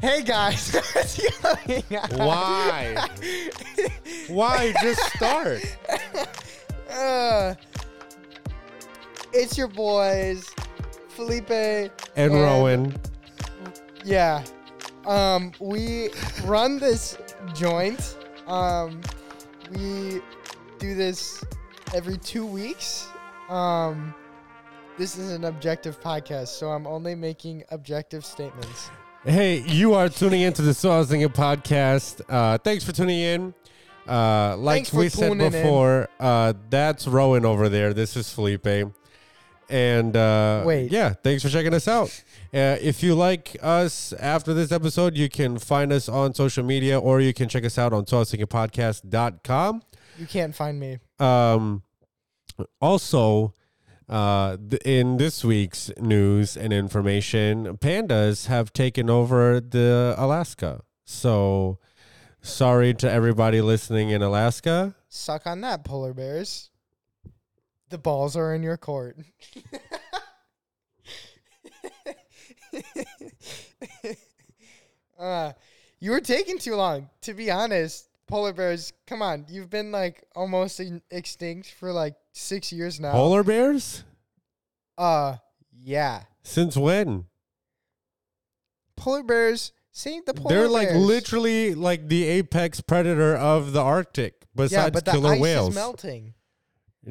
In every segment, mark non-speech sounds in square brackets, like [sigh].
Hey guys, what's going on? Why? Why? Just start. Uh, it's your boys, Felipe And Rowan. Yeah. Um, we run this joint. Um, we do this every two weeks. Um, this is an objective podcast, so I'm only making objective statements. Hey, you are tuning into the I podcast. Uh, thanks for tuning in. Uh, like Thanks for we said tuning in. before, uh, that's Rowan over there. This is Felipe. And uh, Wait. yeah, thanks for checking us out. Uh, if you like us after this episode, you can find us on social media or you can check us out on Was You can't find me. Um, also, uh, th- in this week's news and information, pandas have taken over the Alaska. So, sorry to everybody listening in Alaska. Suck on that, polar bears. The balls are in your court. [laughs] uh, you were taking too long. To be honest, polar bears, come on. You've been like almost in- extinct for like six years now. Polar bears? uh, yeah. Since when? Polar bears, seeing the polar They're like bears. literally like the apex predator of the Arctic, besides yeah, but the killer ice whales. is melting.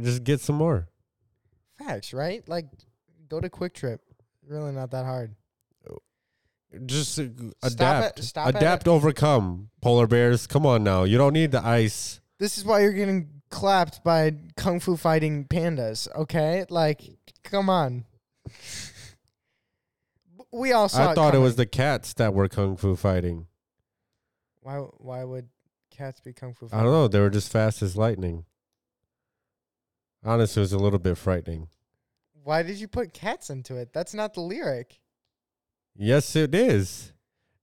Just get some more. Facts, right? Like, go to QuikTrip. Really not that hard. Just uh, adapt. it- stop it. adapt, overcome. Polar bears, come on now. You don't need the ice. This is why you're getting clapped by kung fu fighting pandas, okay? Like, come on. We all saw I thought it coming. was the cats that were kung fu fighting. Why why would cats be kung fu I don't know. They were just fast as lightning. Honestly, it was a little bit frightening. Why did you put cats into it? That's not the lyric. Yes, it is.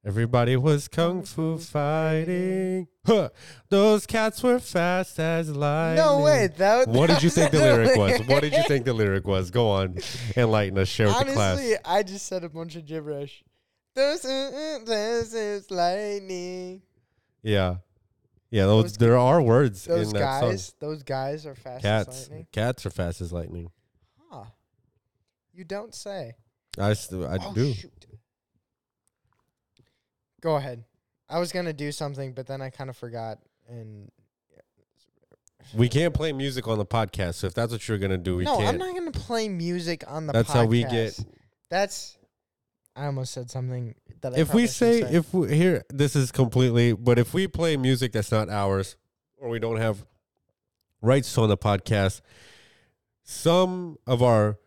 Everybody was kung fu fighting. Huh. Those cats were fast as lightning. No way. That, What did you think the [laughs] lyric was? What did you think the lyric was? Go on, enlighten us. Share with the class. Honestly, I just said a bunch of gibberish. Those, uh, uh, is lightning. Yeah, yeah. Those, Those- there are words Those in that guys, song. those guys are fast as Cats, lightning. cats are fast as lightning. Huh. You don't say. I, st- I Oh, do. shoot. Go ahead. I was gonna do something, but then I kind of forgot. And We can't play music on the podcast, so if that's what you're gonna do, we no, can't. I'm not gonna play music on the. That's how we get- That's. I almost said something that. I if we shouldn't say, if we here, this is completely. But if we play music that's not ours, or we don't have rights to on the podcast, some of our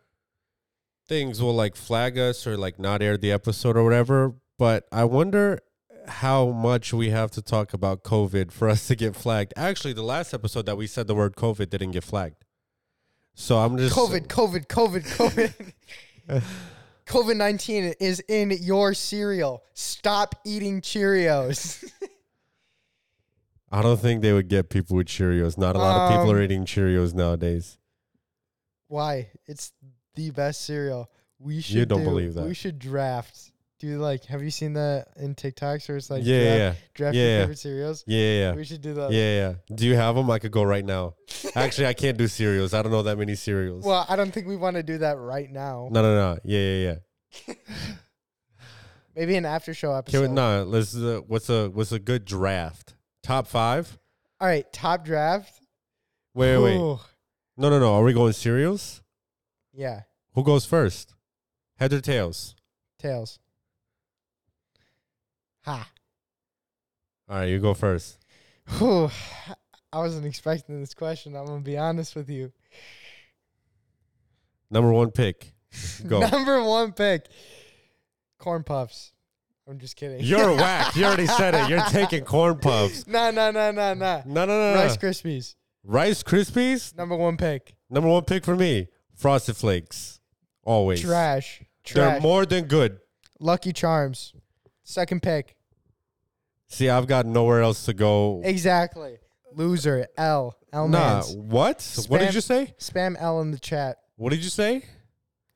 things will like flag us or like not air the episode or whatever. But I wonder how much we have to talk about COVID for us to get flagged. Actually, the last episode that we said the word COVID didn't get flagged. So I'm just COVID, COVID, COVID, COVID. [laughs] COVID nineteen is in your cereal. Stop eating Cheerios. I don't think they would get people with Cheerios. Not a lot of people Um, are eating Cheerios nowadays. Why? It's the best cereal. We should. You don't do- believe that. We should draft. Do you like? Have you seen the in TikToks where it's like yeah, draft, yeah, draft Yeah, your yeah. favorite cereals? yeah, yeah, We should do that. yeah, yeah. Do you have them? I could go right now. [laughs] Actually, I can't do cereals. I don't know that many cereals. Well, I don't think we want to do that right now. no, no, no. Yeah, yeah, yeah. [laughs] Maybe an after show Can episode. we, no, let's. Uh, what's a what's a good draft? Top five? All right, top draft. Wait, wait. No, no, no. Are we going cereals? Yeah, Who goes first? Heads or tails? tails. Ha. All right, you go first. Whew. I wasn't expecting this question. I'm gonna be honest with you. Number one pick. [laughs] Go. Number one pick, corn puffs. I'm just kidding. You're [laughs] whack. You already said it. You're taking corn puffs. Nah, nah, nah, nah, nah. No, no, no, no. Rice Krispies. Rice Krispies. Number one pick. Number one pick for me. Frosted Flakes. Always. Trash. They're more than good. Lucky Charms. Second pick. See, I've got nowhere else to go. Exactly. Loser. L. L Nah, mans. what? What did Spam- you say? Spam L in the chat. What did you say?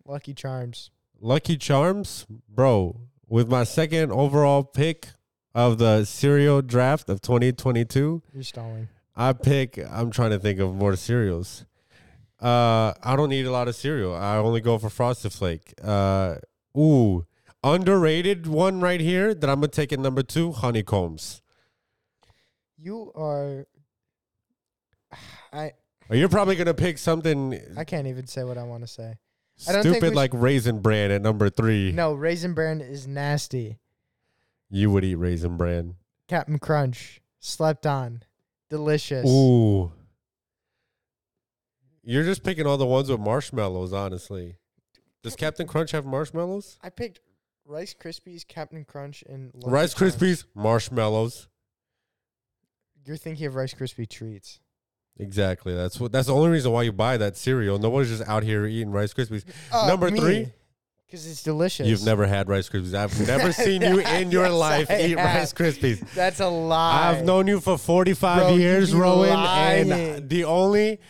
Lucky Charms. Lucky Charms? Bro, with my second overall pick of the cereal draft of 2022, You're stalling. I pick. I'm trying to think of more cereals. Uh, I don't need a lot of cereal. I only go for Frosted Flake. Uh, ooh, underrated one right here that I'm gonna take at number two, honeycombs. You are. I Or You're probably gonna pick something I can't even say what I want to say. I don't think stupid we like Raisin Bran at number three. No, Raisin Bran is nasty. You would eat Raisin Bran. Captain Crunch, slept on, delicious. Ooh. You're just picking all the ones with marshmallows, honestly. Does Captain Crunch have marshmallows? I picked Rice Krispies, Captain Crunch, and Lucky Rice Charms. Krispies, marshmallows. You're thinking of Rice Krispie treats. Exactly. That's what. That's the only reason why you buy that cereal. No one's just out here eating Rice Krispies. Uh, Number three? because it's delicious. You've never had Rice Krispies. I've [laughs] never seen you [laughs] in your Yes, life I eat have. Rice Krispies. That's a lie. I've known you for 45 Bro, years, Rowan, lying. and the only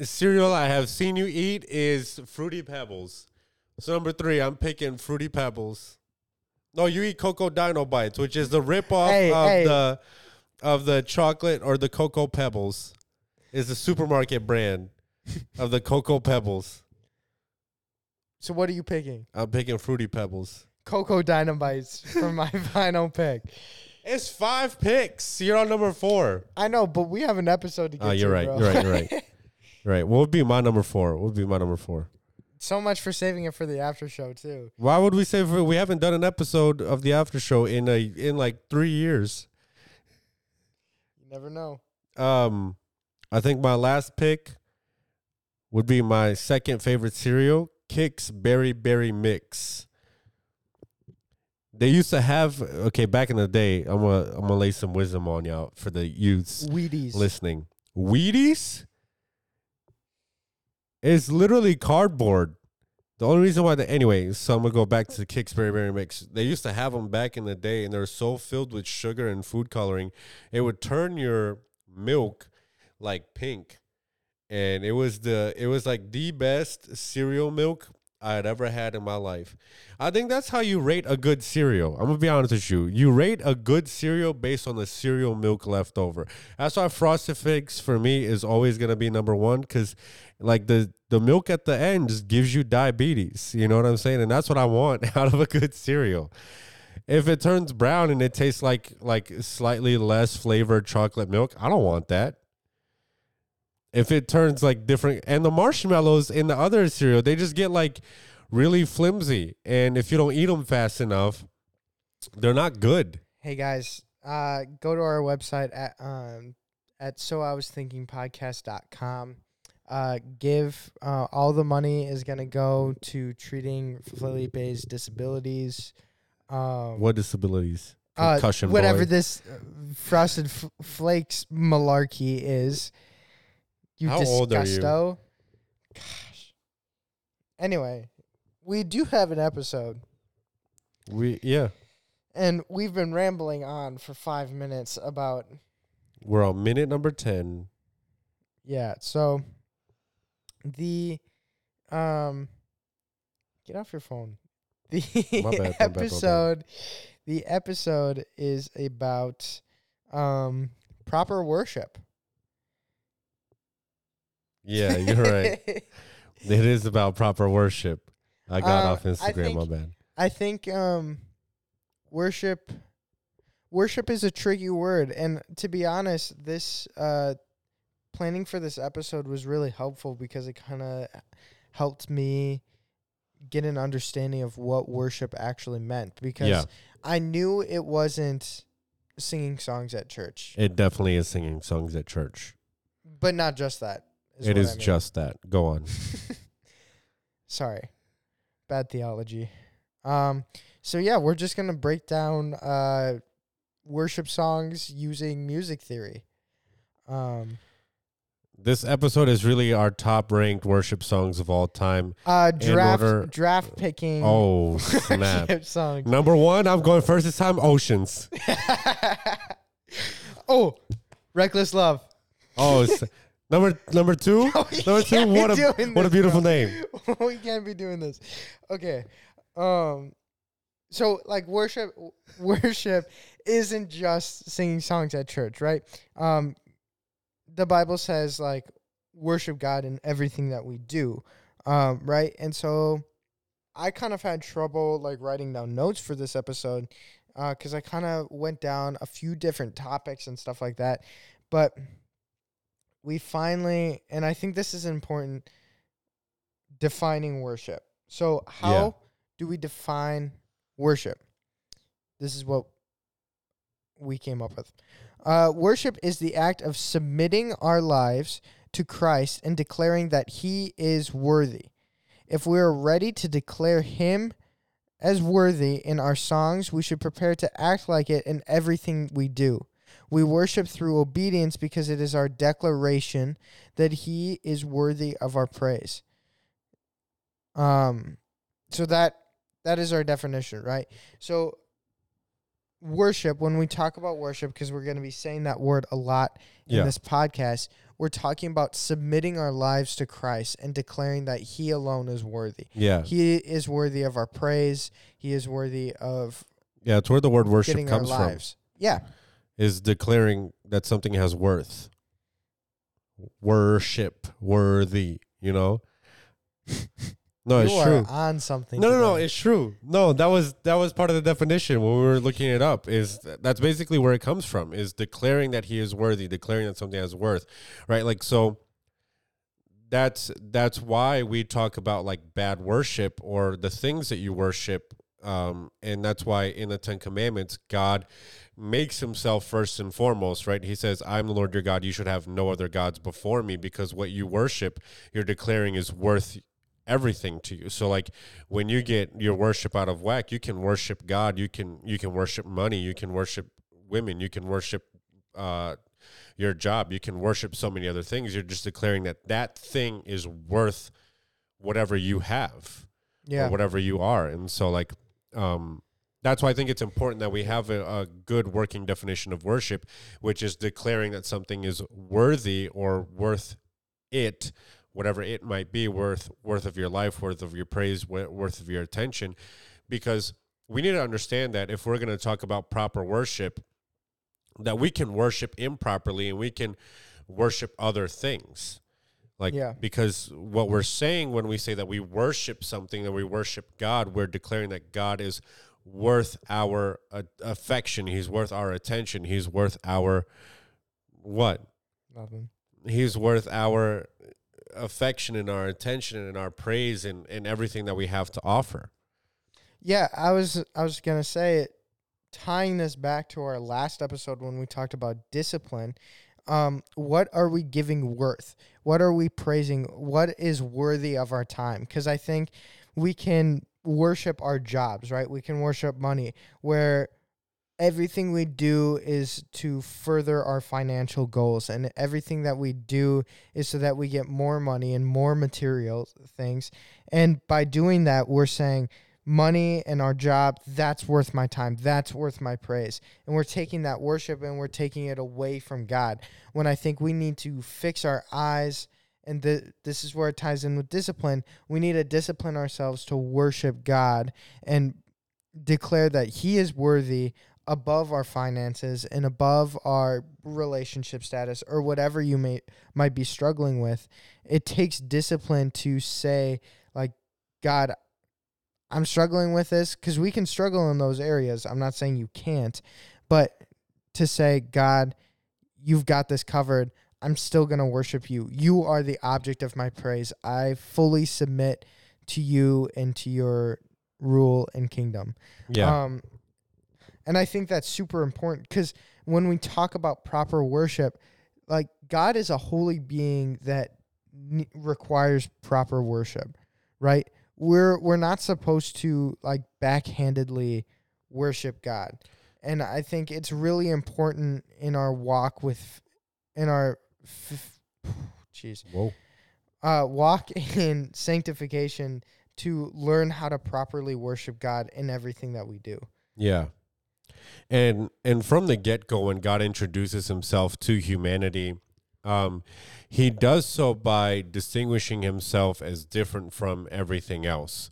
cereal I have seen you eat is Fruity Pebbles. So number three, I'm picking Fruity Pebbles. No, you eat Cocoa Dino Bites, which is the ripoff Hey, of hey. the of the chocolate or the Cocoa Pebbles. Is the supermarket brand [laughs] of the Cocoa Pebbles. So what are you picking? I'm picking Fruity Pebbles. Cocoa Dino Bites for my [laughs] final pick. It's five picks. You're on number four. I know, but we have an episode to ah, get Oh, you're to, right. bro. You're right. You're right. [laughs] You're right. What would be my number four? What would be my number four? So much for saving it for the after show too. Why would we save for, we haven't done an episode of the after show in a in like three years? You never know. Um, I think my last pick would be my second favorite cereal, Kix Berry Berry Mix. They used to have okay back in the day. I'm gonna I'm gonna lay some wisdom on y'all for the youths Wheaties. listening. Wheaties is literally cardboard. The only reason why the anyway, so I'm gonna go back to the Kix Berry Mix. They used to have them back in the day, and they're so filled with sugar and food coloring, it would turn your milk like pink. And it was the it was like the best cereal milk I had ever had in my life. I think that's how you rate a good cereal. I'm gonna be honest with you. You rate a good cereal based on the cereal milk left over. That's why Frosted Flakes for me is always gonna be number one because, like the the milk at the end just gives you diabetes. You know what I'm saying? And that's what I want [laughs] out of a good cereal. If it turns brown and it tastes like like slightly less flavored chocolate milk, I don't want that. If it turns like different, and the marshmallows in the other cereal, they just get like really flimsy, and if you don't eat them fast enough, they're not good. Hey guys, uh, go to our website at um at so I was thinking podcast.com. Uh, give uh, all the money is gonna go to treating Felipe's disabilities. Um, What disabilities? uh, Concussion. whatever boy. this uh, frosted f- flakes malarkey is. You How old are you? disgusto. Gosh. Anyway, we do have an episode, we yeah, and we've been rambling on for five minutes about we're on minute number ten. yeah. So the um, get off your phone. [laughs] The bad, my episode, the episode is about um proper worship. Yeah, you're right. [laughs] It is about proper worship. I got Uh, off Instagram. my think- bad. I think um worship worship is a tricky word and to be honest this uh planning for this episode was really helpful because it kind of helped me get an understanding of what worship actually meant because Yeah. I knew it wasn't singing songs at church It definitely is singing songs at church. but not just that. It is I mean. just that. Go on. [laughs] Sorry. Bad theology. Um so yeah, we're just going to break down uh worship songs using music theory. Um This episode is really our top ranked worship songs of all time. uh draft order- draft picking Oh, [laughs] snap. songs. Number one, I'm going first this time Oceans. [laughs] oh, Reckless Love. Oh, [laughs] number number two. Oh, we Number two, what a what a beautiful bro. name. we can't be doing this. Okay. Um so like worship worship isn't just singing songs at church, right? Um the Bible says like worship God in everything that we do. Um right? And so I kind of had trouble like writing down notes for this episode uh cuz I kind of went down a few different topics and stuff like that. But we finally and I think this is important defining worship. So how Yeah. do we define worship? This is what we came up with. Uh, worship is the act of submitting our lives to Christ and declaring that He is worthy. If we are ready to declare Him as worthy in our songs, we should prepare to act like it in everything we do. We worship through obedience because it is our declaration that He is worthy of our praise. Um, so that that is our definition, right? So worship, when we talk about worship, because we're going to be saying that word a lot in Yeah. this podcast, we're talking about submitting our lives to Christ and declaring that He alone is worthy. Yeah. He is worthy of our praise. He is worthy of Yeah. It's where the word worship comes from. Yeah, Is declaring that something has worth. Worship worthy. You know. [laughs] No, it's you are true. on something. No, no, no. today. It's true. No, that was that was part of the definition when we were looking it up. Is that's basically where it comes from? Is declaring that he is worthy, declaring that something has worth, right? Like so. That's that's why we talk about like bad worship or the things that you worship, um, and that's why in the Ten Commandments, God makes Himself first and foremost, right? He says, "I'm the Lord your God. You should have no other gods before me," because what you worship, you're declaring is worth everything to you. So like when you get your worship out of whack, you can worship God, you can you can worship money, you can worship women, you can worship uh your job, you can worship so many other things. You're just declaring that that thing is worth whatever you have yeah, or whatever you are. And so like um that's why I think it's important that we have a, a good working definition of worship, which is declaring that something is worthy or worth it, whatever it might be, worth worth of your life, worth of your praise, worth of your attention, because we need to understand that if we're going to talk about proper worship, that we can worship improperly and we can worship other things. Like, Yeah. because what we're saying when we say that we worship something, that we worship God, we're declaring that God is worth our uh, affection. He's worth our attention. He's worth our what? Nothing. He's worth our affection and our attention and our praise and, and everything that we have to offer. Yeah, I was I was gonna say it, tying this back to our last episode when we talked about discipline. Um, what are we giving worth? What are we praising? What is worthy of our time? Because I think we can worship our jobs, right? We can worship money, where everything we do is to further our financial goals, and everything that we do is so that we get more money and more material things. And by doing that, we're saying money and our job that's worth my time that's worth my praise and we're taking that worship and we're taking it away from god when i think we need to fix our eyes and this is where it ties in with discipline we need to discipline ourselves to worship god and declare that he is worthy above our finances and above our relationship status or whatever you may might be struggling with it takes discipline to say like god I'm struggling with this because we can struggle in those areas. I'm not saying you can't, but to say, God, you've got this covered. I'm still going to worship you. You are the object of my praise. I fully submit to you and to your rule and kingdom. Yeah. Um, and I think that's super important because when we talk about proper worship, like God is a holy being that ne- requires proper worship, right? We're we're not supposed to like backhandedly worship God, and I think it's really important in our walk with, in our, [sighs] jeez, Whoa. uh, walk [laughs] in sanctification to learn how to properly worship God in everything that we do. Yeah. And and from the get go, when God introduces himself to humanity, um, he does so by distinguishing himself as different from everything else.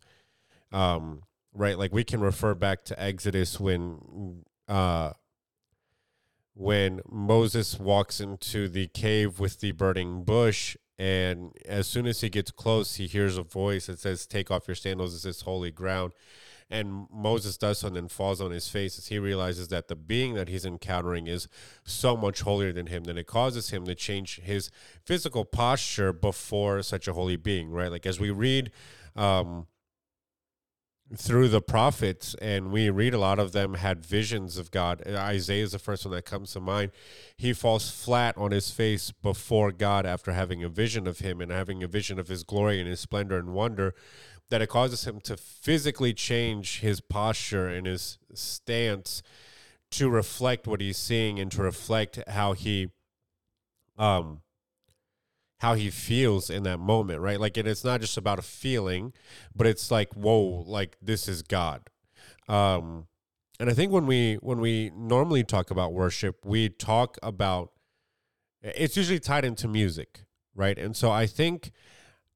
Um, right? Like we can refer back to Exodus when uh when Moses walks into the cave with the burning bush and as soon as he gets close he hears a voice that says take off your sandals this is holy ground and Moses does so and then falls on his face as he realizes that the being that he's encountering is so much holier than him that it causes him to change his physical posture before such a holy being, right? Like as we read um, through the prophets, and we read a lot of them had visions of God. Isaiah is the first one that comes to mind. He falls flat on his face before God after having a vision of him and having a vision of his glory and his splendor and wonder that it causes him to physically change his posture and his stance to reflect what he's seeing and to reflect how he um how he feels in that moment right? Like and it's not just about a feeling but it's like whoa like this is god. Um and i think when we when we normally talk about worship we talk about it's usually tied into music right? And so i think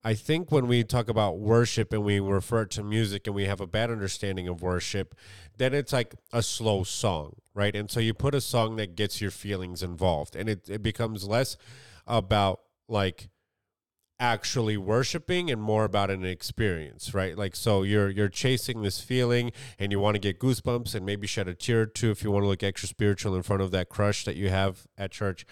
I think when we talk about worship and we refer to music and we have a bad understanding of worship, then it's like a slow song, right? And so you put a song that gets your feelings involved and it, it becomes less about like actually worshiping and more about an experience, right? Like so you're you're chasing this feeling and you want to get goosebumps and maybe shed a tear or two if you want to look extra spiritual in front of that crush that you have at church.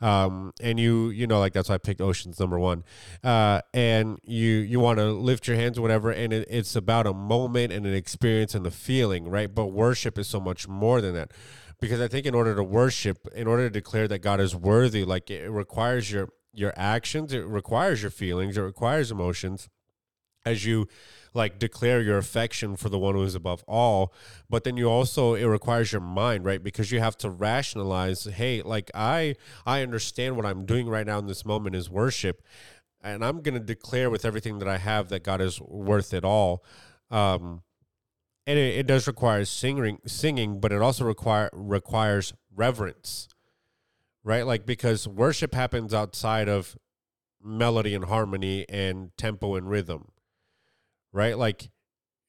Um, and you you know like that's why I picked Oceans number one. Uh, and you you want to lift your hands whatever and it, it's about a moment and an experience and a feeling, right? But worship is so much more than that because I think in order to worship, in order to declare that God is worthy, like it requires your your actions it requires your feelings it requires emotions as you like declare your affection for the one who is above all but then you also it requires your mind right? Because you have to rationalize hey like i i understand what i'm doing right now in this moment is worship and i'm going to declare with everything that i have that god is worth it all. Um and it, it does require singing singing but it also require requires reverence right? Like because worship happens outside of melody and harmony and tempo and rhythm, right? Like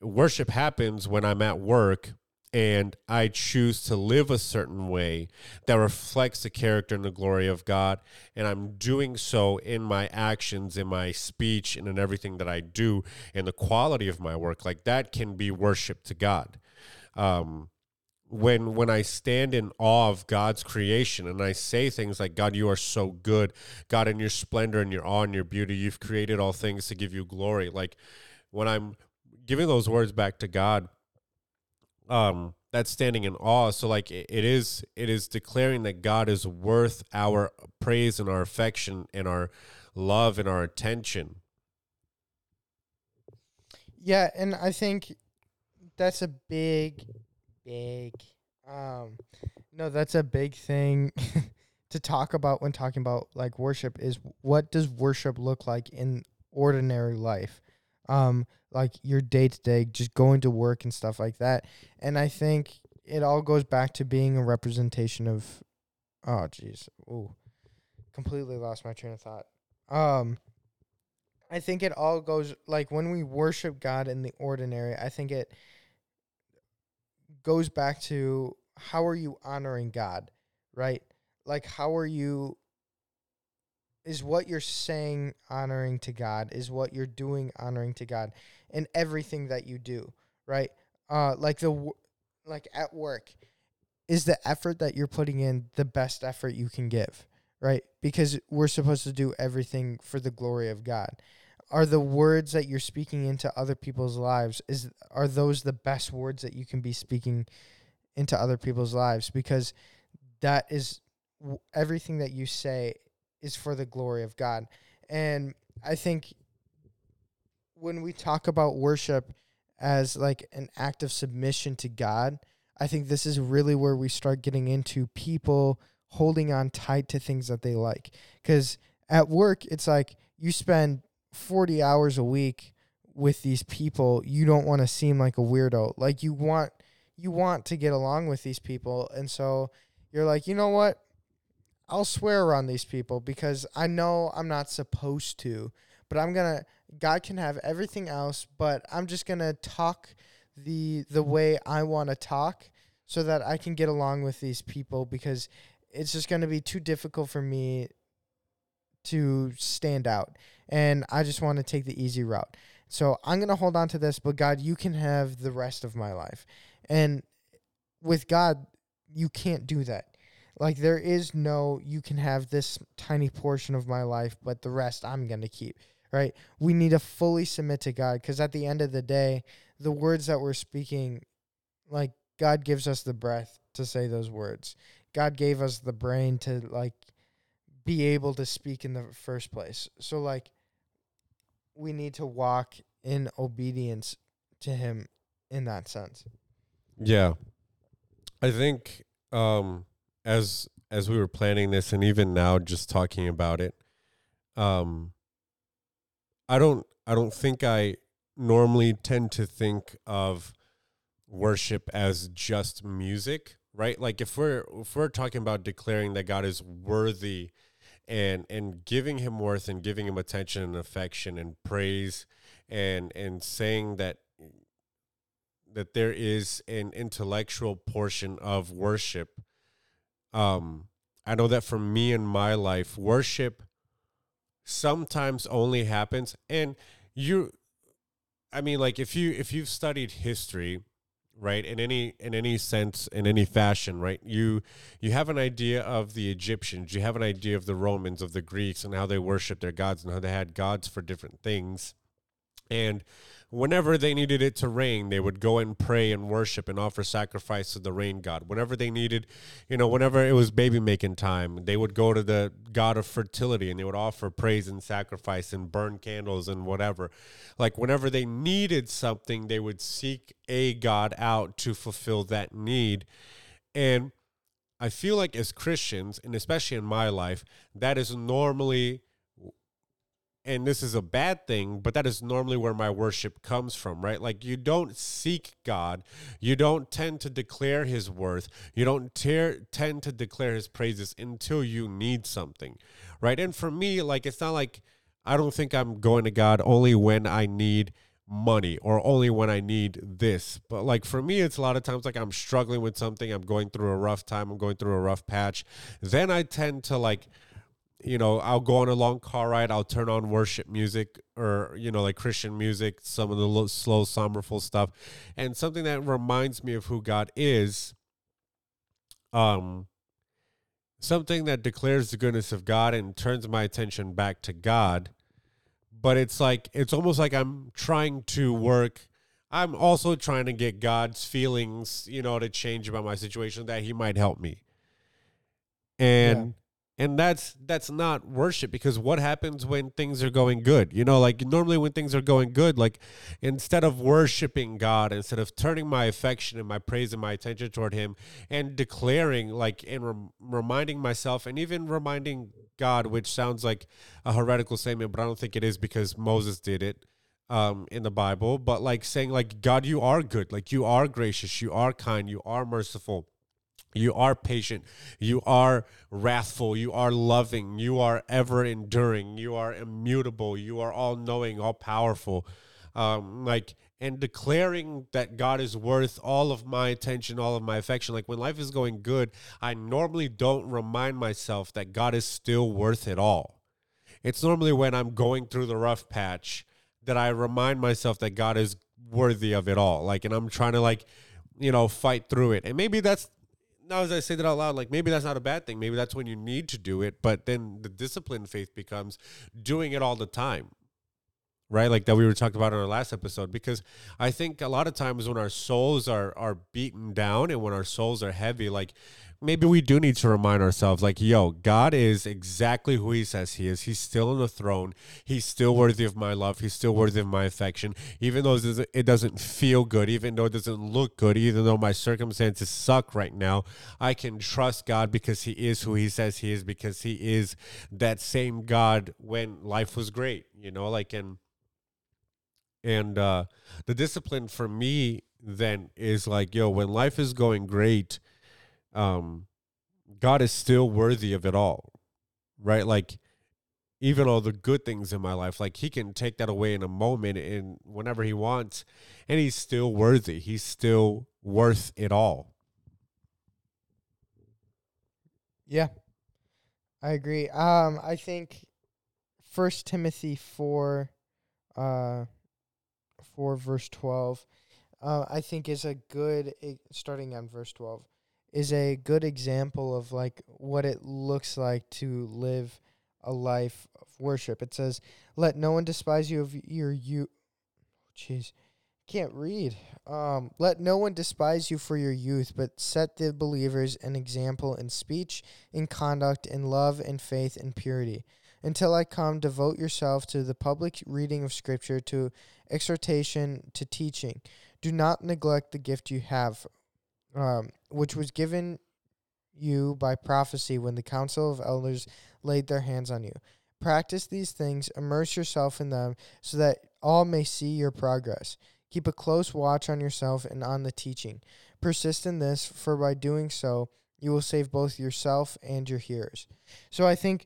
worship happens when I'm at work and I choose to live a certain way that reflects the character and the glory of God. And I'm doing so in my actions, in my speech, and in everything that I do, and the quality of my work. Like that can be worship to God. Um, when when I stand in awe of God's creation and I say things like God you are so good. God in your splendor and your awe and your beauty you've created all things to give you glory. Like when I'm giving those words back to God um that's standing in awe. So like it, it is it is declaring that God is worth our praise and our affection and our love and our attention. Yeah and I think that's a big big. Um, no, that's a big thing [laughs] to talk about when talking about like worship. Is what does worship look like in ordinary life? Um, like your day to day, just going to work and stuff like that. And I think it all goes back to being a representation of. Oh, jeez. Ooh, completely lost my train of thought. Um, I think it all goes like when we worship God in the ordinary. I think it goes back to how are you honoring God, right? Like how are you is what you're saying honoring to God, is what you're doing honoring to God in everything that you do, right? Uh like the like at work is the effort that you're putting in the best effort you can give, right? Because we're supposed to do everything for the glory of God are the words that you're speaking into other people's lives is are those the best words that you can be speaking into other people's lives? Because that is w- everything that you say is for the glory of God. And I think when we talk about worship as like an act of submission to God I think this is really where we start getting into people holding on tight to things that they like. Cuz at work it's like you spend 40 hours a week with these people, you don't want to seem like a weirdo. Like you want you want to get along with these people and so you're like, "You know what? I'll swear around these people because I know I'm not supposed to, but I'm going to God can have everything else, but I'm just going to talk the the way I want to talk so that I can get along with these people because it's just going to be too difficult for me to stand out and I just want to take the easy route. So I'm going to hold on to this, but God, you can have the rest of my life. And with God, you can't do that. Like there is no you can have this tiny portion of my life, but the rest I'm going to keep, right? We need to fully submit to God cuz at the end of the day, the words that we're speaking like God gives us the breath to say those words. God gave us the brain to like be able to speak in the first place. So like we need to walk in obedience to him in that sense. Yeah. I think um as as we were planning this and even now just talking about it um I don't I don't think I normally tend to think of worship as just music, right? Like if we're if we're talking about declaring that God is worthy and and giving him worth and giving him attention and affection and praise and and saying that that there is an intellectual portion of worship. Um i know that for me in my life worship sometimes only happens and you i mean like if you if you've studied history right? In any in any sense in any fashion right? You you have an idea of the egyptians. You have an idea of the romans of the greeks and how they worshiped their gods and how they had gods for different things. And whenever they needed it to rain, they would go and pray and worship and offer sacrifice to the rain god. Whenever they needed, you know, whenever it was baby making time, they would go to the god of fertility and they would offer praise and sacrifice and burn candles and whatever. Like whenever they needed something, they would seek a god out to fulfill that need. And I feel like as Christians, and especially in my life, that is normally and this is a bad thing, but that is normally where my worship comes from, right? Like you don't seek God, you don't tend to declare His worth, you don't tend to declare His praises until you need something, right? And for me, like it's not like I don't think I'm going to God only when I need money or only when I need this. But like for me, it's a lot of times like I'm struggling with something, I'm going through a rough time, I'm going through a rough patch. Then I tend to like you know, I'll go on a long car ride. I'll turn on worship music or, you know, like Christian music, some of the slow, somberful stuff. And something that reminds me of who God is, um, something that declares the goodness of God and turns my attention back to God. But it's like, it's almost like I'm trying to work. I'm also trying to get God's feelings, you know, to change about my situation that He might help me. And and that's that's not worship because what happens when things are going good? You know like normally when things are going good like instead of worshiping god instead of turning my affection and my praise and my attention toward him and declaring like and rem- reminding myself and even reminding god which sounds like a heretical statement but i don't think it is because moses did it um, in the Bible, but like saying like God, you are good, like you are gracious, you are kind, you are merciful you are patient. You are wrathful. You are loving. You are ever enduring. You are immutable. You are all knowing, all powerful. Um, like, and declaring that God is worth all of my attention, all of my affection. Like, when life is going good, I normally don't remind myself that God is still worth it all. It's normally when I'm going through the rough patch that I remind myself that God is worthy of it all. Like, and I'm trying to, like, you know, fight through it. And maybe that's now as I say that out loud, like maybe that's not a bad thing. Maybe that's when you need to do it. But then the discipline faith becomes doing it all the time. Right? Like that we were talking about in our last episode. Because I think a lot of times when our souls are are beaten down and when our souls are heavy, like maybe we do need to remind ourselves like yo god is exactly who he says he is. He's still on the throne. He's still worthy of my love. He's still worthy of my affection. Even though it doesn't feel good even though it doesn't look good even though my circumstances suck right now i can trust god because he is who he says he is because he is that same god when life was great you know like and and uh the discipline for me then is like yo when life is going great um, God is still worthy of it all, right? Like, even all the good things in my life. Like he can take that away in a moment and whenever he wants, and he's still worthy. He's still worth it all. Yeah. I agree. Um I think First Timothy 4 uh 4 verse 12 uh I think is a good starting on verse 12 is a good example of like what it looks like to live a life of worship. It says, "Let no one despise you of your you." Jeez, can't read. Um, let no one despise you for your youth, but set the believers an example in speech, in conduct, in love, in faith, in purity. Until I come, devote yourself to the public reading of Scripture, to exhortation, to teaching. Do not neglect the gift you have, um, which was given you by prophecy when the council of elders laid their hands on you. Practice these things, immerse yourself in them, so that all may see your progress. Keep a close watch on yourself and on the teaching. Persist in this, for by doing so, you will save both yourself and your hearers. So I think,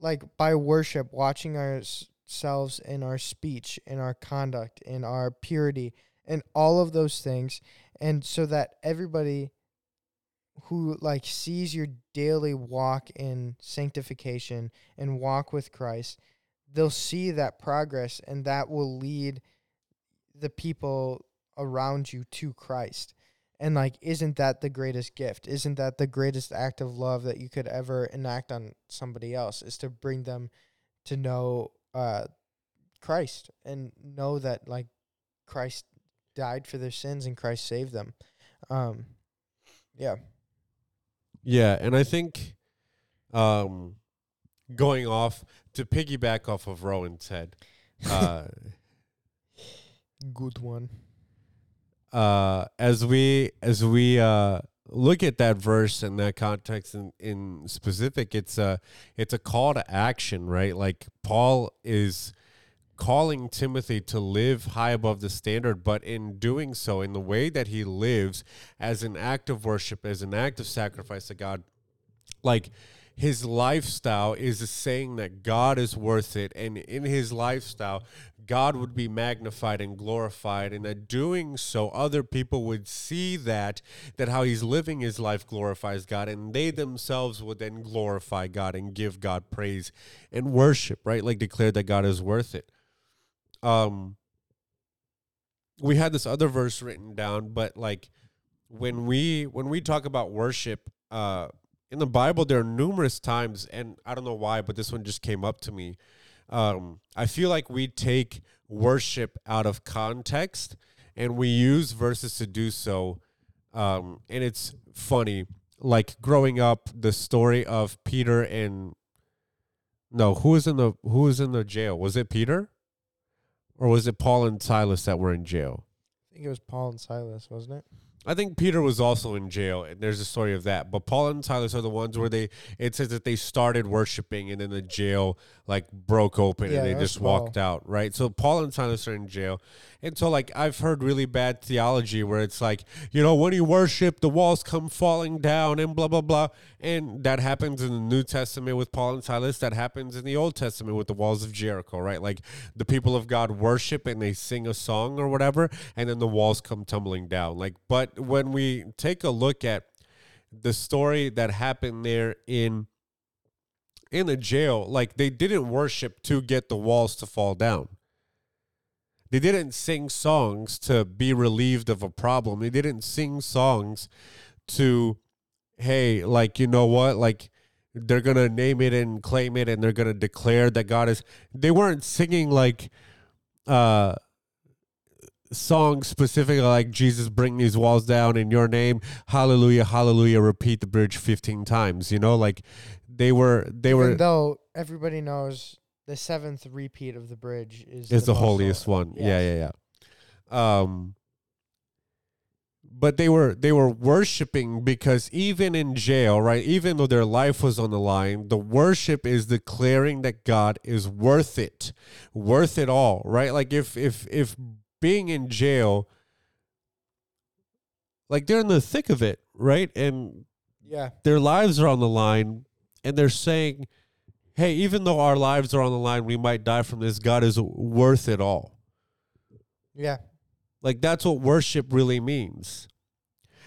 like, by worship, watching ourselves in our speech, in our conduct, in our purity, and all of those things, and so that everybody who like sees your daily walk in sanctification and walk with Christ, they'll see that progress and that will lead the people around you to Christ. And like isn't that the greatest gift? Isn't that the greatest act of love that you could ever enact on somebody else is to bring them to know uh Christ and know that like Christ died for their sins and Christ saved them. Um yeah. Yeah, and I think um going off to piggyback off of Rowan's [laughs] head, uh Good one. uh as we as we uh look at that verse and that context in, in specific it's a it's a call to action right like paul is calling timothy to live high above the standard but in doing so in the way that he lives as an act of worship as an act of sacrifice to god like his lifestyle is saying that God is worth it, and in his lifestyle, God would be magnified and glorified, and that doing so, other people would see that that how he's living his life glorifies God, and they themselves would then glorify God and give God praise and worship, right? Like declare that God is worth it. Um, we had this other verse written down, but like when we when we talk about worship, uh in the Bible, there are numerous times, and I don't know why, but this one just came up to me. Um, I feel like we take worship out of context and we use verses to do so. Um, and it's funny, like growing up, the story of Peter and no, who was in the who was in the jail? Was it Peter, or was it Paul and Silas that were in jail? I think it was Paul and Silas, wasn't it? I think Peter was also in jail, and there's a story of that. But Paul and Silas are the ones where they it says that they started worshiping, and then the jail like broke open, Yeah, and they just walked out. Right. So Paul and Silas are in jail, and so like I've heard really bad theology where it's like you know when you worship, the walls come falling down, and blah blah blah, and that happens in the New Testament with Paul and Silas. That happens in the Old Testament with the walls of Jericho. Right. Like the people of God worship and they sing a song or whatever, and then the walls come tumbling down. Like, but when we take a look at the story that happened there in in the jail, like they didn't worship to get the walls to fall down. They didn't sing songs to be relieved of a problem. They didn't sing songs to, hey, like, you know what? Like, they're going to name it and claim it and they're going to declare that God is. They weren't singing like, uh, songs specifically like Jesus bring these walls down in your name hallelujah hallelujah repeat the bridge 15 times you know like they were they Even were though everybody knows the seventh repeat of the bridge is is the, most holiest holy. one. Yeah, yeah, yeah. Um but they were they were worshiping because even in jail, right? Even though their life was on the line, the worship is declaring that God is worth it. Worth it all, right? Like if if if being in jail like they're in the thick of it, right? And Yeah. their lives are on the line and they're saying, hey, even though our lives are on the line, we might die from this. God is worth it all. Yeah. Like that's what worship really means.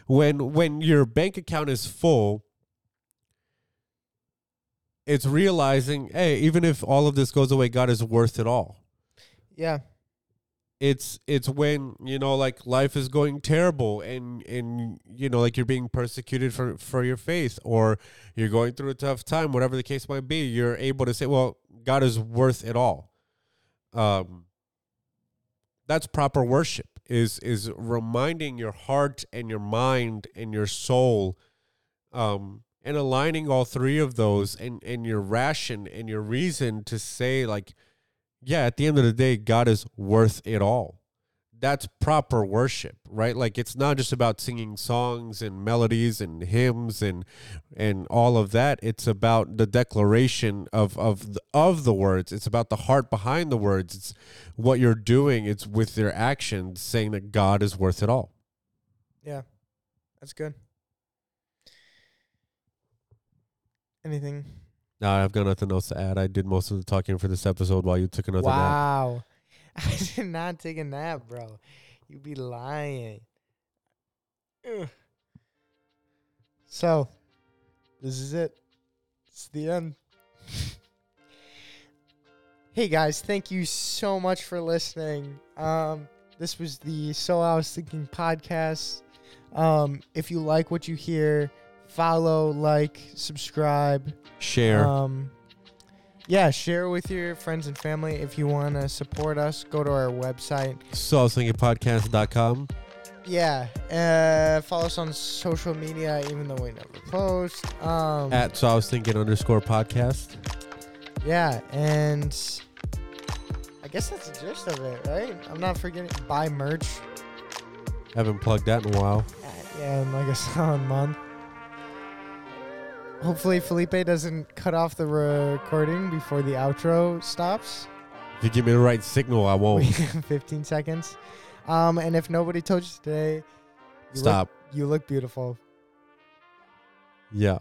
When when your bank account is full, it's realizing, hey, even if all of this goes away, God is worth it all. Yeah. It's it's when, you know, like life is going terrible and and you know, like you're being persecuted for for your faith or you're going through a tough time, whatever the case might be, you're able to say, well, God is worth it all. Um that's proper worship is is reminding your heart and your mind and your soul um and aligning all three of those and and your ration and your reason to say like yeah at the end of the day god is worth it all that's proper worship right like it's not just about singing songs and melodies and hymns and and all of that it's about the declaration of of the, of the words it's about the heart behind the words it's what you're doing it's with your actions saying that god is worth it all Yeah. That's good. Anything? No i've got nothing else to add i did most of the talking for this episode while you took another nap wow. [laughs] I did not take a nap, bro. You'd be lying. So, this is it. It's the end. [laughs] hey guys, thank you so much for listening. Um, this was the So I Was Thinking podcast. Um, if you like what you hear, follow, like, subscribe. share Um, yeah, share with your friends and family. If you want to support us, go to our website. so i was thinking podcast.com Yeah, uh, follow us on social media, even though we never post. Um, at so i was thinking underscore podcast yeah, and I guess that's the gist of it, right? I'm not forgetting buy merch. haven't plugged that in a while Uh, yeah, in like a solid [laughs] month. Hopefully, Felipe doesn't cut off the recording before the outro stops. if you give me the right signal i won't [laughs] 15 seconds. Um, and if nobody told you today, you stop Look, you look beautiful. yeah